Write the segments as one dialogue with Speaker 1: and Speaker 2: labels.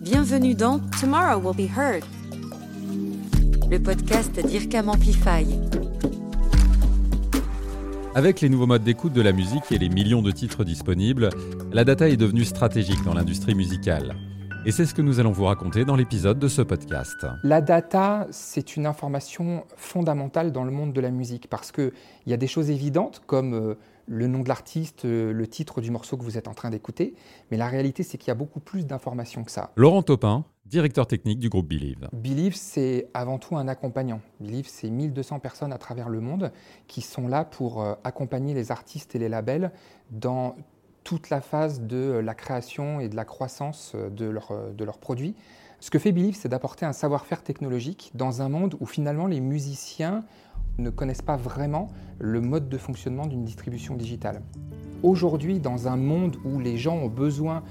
Speaker 1: Bienvenue dans Tomorrow Will Be Heard, le podcast d'IRCAM Amplify.
Speaker 2: Avec les nouveaux modes d'écoute de la musique et les millions de titres disponibles, la data est devenue stratégique dans l'industrie musicale. Et c'est ce que nous allons vous raconter dans l'épisode de ce podcast.
Speaker 3: La data, c'est une information fondamentale dans le monde de la musique parce qu'il y a des choses évidentes comme euh, le nom de l'artiste, euh, le titre du morceau que vous êtes en train d'écouter, mais la réalité, c'est qu'il y a beaucoup plus d'informations que ça.
Speaker 2: Laurent Topin, directeur technique du groupe Believe.
Speaker 3: Believe, c'est avant tout un accompagnant. Believe, c'est 1200 personnes à travers le monde qui sont là pour euh, accompagner les artistes et les labels dans toute la phase de la création et de la croissance de, leur, de leurs produits. Ce que fait Believe, c'est d'apporter un savoir-faire technologique dans un monde où finalement les musiciens ne connaissent pas vraiment le mode de fonctionnement d'une distribution digitale. Aujourd'hui, dans un monde où les gens ont besoin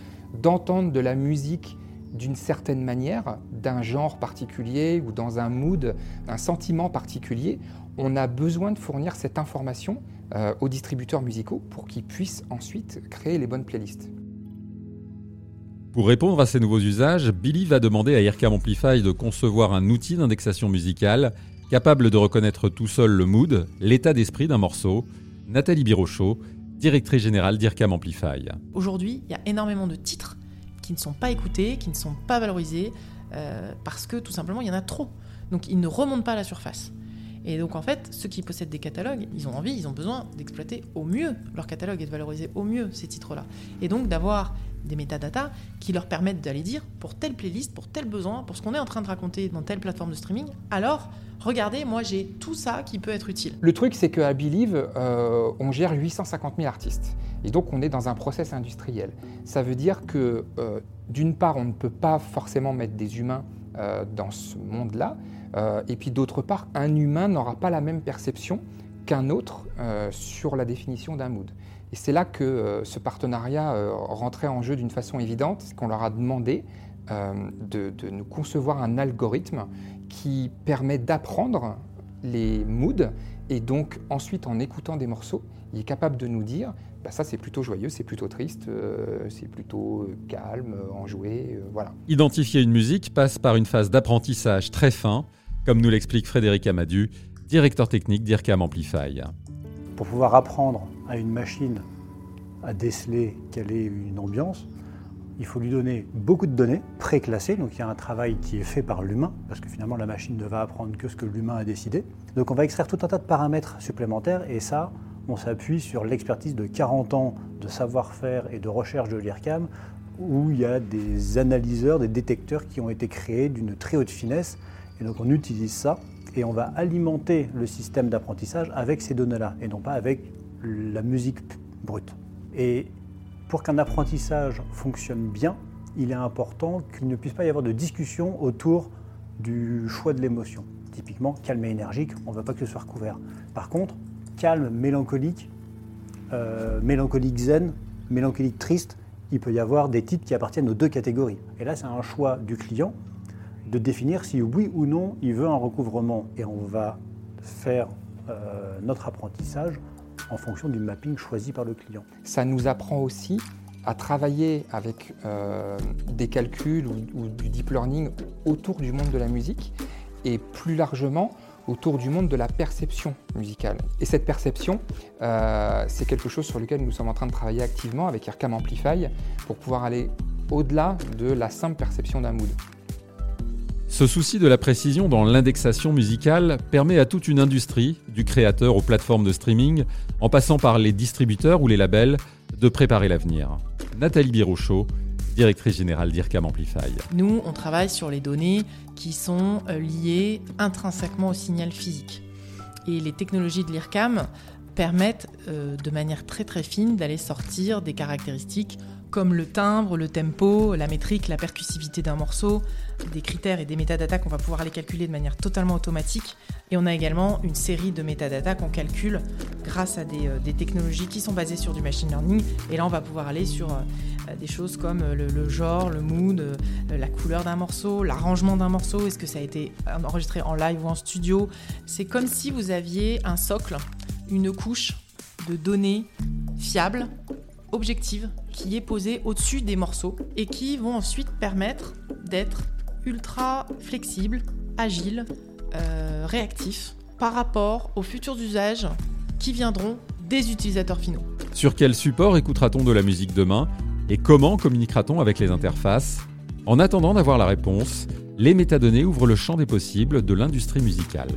Speaker 3: d'entendre de la musique d'une certaine manière, d'un genre particulier ou dans un mood, un sentiment particulier, on a besoin de fournir cette information euh, aux distributeurs musicaux pour qu'ils puissent ensuite créer les bonnes playlists.
Speaker 2: Pour répondre à ces nouveaux usages, Billy va demander à IRCAM Amplify de concevoir un outil d'indexation musicale capable de reconnaître tout seul le mood, l'état d'esprit d'un morceau. Nathalie Birochot, directrice générale d'IRCAM Amplify.
Speaker 4: Aujourd'hui, il y a énormément de titres qui ne sont pas écoutés, qui ne sont pas valorisés, euh, parce que tout simplement, il y en a trop. Donc ils ne remontent pas à la surface. Et donc en fait, ceux qui possèdent des catalogues, ils ont envie, ils ont besoin d'exploiter au mieux leur catalogue et de valoriser au mieux ces titres-là. Et donc d'avoir des métadatas qui leur permettent d'aller dire pour telle playlist, pour tel besoin, pour ce qu'on est en train de raconter dans telle plateforme de streaming, alors regardez, moi j'ai tout ça qui peut être utile.
Speaker 3: Le truc, c'est qu'à Believe, euh, on gère 850 000 artistes. Et donc on est dans un process industriel. Ça veut dire que euh, d'une part, on ne peut pas forcément mettre des humains euh, dans ce monde-là. et puis d'autre part, un humain n'aura pas la même perception qu'un autre sur la définition d'un mood. Et c'est là que euh, ce partenariat euh, rentrait en jeu d'une façon évidente, qu'on leur a demandé euh, de, nous concevoir un algorithme qui permet d'apprendre les moods et donc ensuite en écoutant des morceaux, il est capable de nous dire bah ça c'est plutôt joyeux, c'est plutôt triste, c'est plutôt calme, enjoué, voilà.
Speaker 2: Identifier une musique passe par une phase d'apprentissage très fin, comme nous l'explique Frédéric Amadu, directeur technique d'IRCAM Amplify.
Speaker 5: Pour pouvoir apprendre à une machine à déceler quelle est une ambiance, il faut lui donner beaucoup de données préclassées. Donc il y a un travail qui est fait par l'humain, parce que finalement la machine ne va apprendre que ce que l'humain a décidé. Donc on va extraire tout un tas de paramètres supplémentaires, et ça, on s'appuie sur l'expertise de 40 ans de savoir-faire et de recherche de l'IRCAM, où il y a des analyseurs, des détecteurs qui ont été créés d'une très haute finesse. Et donc on utilise ça et on va alimenter le système d'apprentissage avec ces données-là et non pas avec la musique brute. Et pour qu'un apprentissage fonctionne bien, il est important qu'il ne puisse pas y avoir de discussion autour du choix de l'émotion. Typiquement, calme et énergique, on ne veut pas que ce soit recouvert. Par contre, calme, mélancolique, euh, mélancolique zen, mélancolique triste, il peut y avoir des titres qui appartiennent aux deux catégories. Et là, c'est un choix du client de définir si oui ou non il veut un recouvrement. Et on va faire euh, notre apprentissage en fonction du mapping choisi par le client.
Speaker 3: Ça nous apprend aussi à travailler avec euh, des calculs ou, du deep learning autour du monde de la musique et plus largement autour du monde de la perception musicale. Et cette perception, euh, c'est quelque chose sur lequel nous sommes en train de travailler activement avec IRCAM Amplify pour pouvoir aller au-delà de la simple perception d'un mood.
Speaker 2: Ce souci de la précision dans l'indexation musicale permet à toute une industrie, du créateur aux plateformes de streaming, en passant par les distributeurs ou les labels, de préparer l'avenir. Nathalie Birochot, directrice générale d'IRCAM Amplify.
Speaker 4: Nous, on travaille sur les données qui sont euh, liées intrinsèquement au signal physique. Et les technologies de l'IRCAM permettent euh, de manière très très fine d'aller sortir des caractéristiques comme le timbre, le tempo, la métrique, la percussivité d'un morceau, des critères et des métadatas qu'on va pouvoir les calculer de manière totalement automatique. Et on a également une série de métadatas qu'on calcule grâce à des, euh, technologies qui sont basées sur du machine learning. Et là, on va pouvoir aller sur euh, des choses comme le, le genre, le mood, euh, la couleur d'un morceau, l'arrangement d'un morceau, est-ce que ça a été enregistré en live ou en studio? C'est comme si vous aviez un socle, une couche de données fiables objective qui est posée au-dessus des morceaux et qui vont ensuite permettre d'être ultra flexible, agile, euh, réactif par rapport aux futurs usages qui viendront des utilisateurs finaux.
Speaker 2: Sur quel support écoutera-t-on de la musique demain et comment communiquera-t-on avec les interfaces? En attendant d'avoir la réponse, les métadonnées ouvrent le champ des possibles de l'industrie musicale.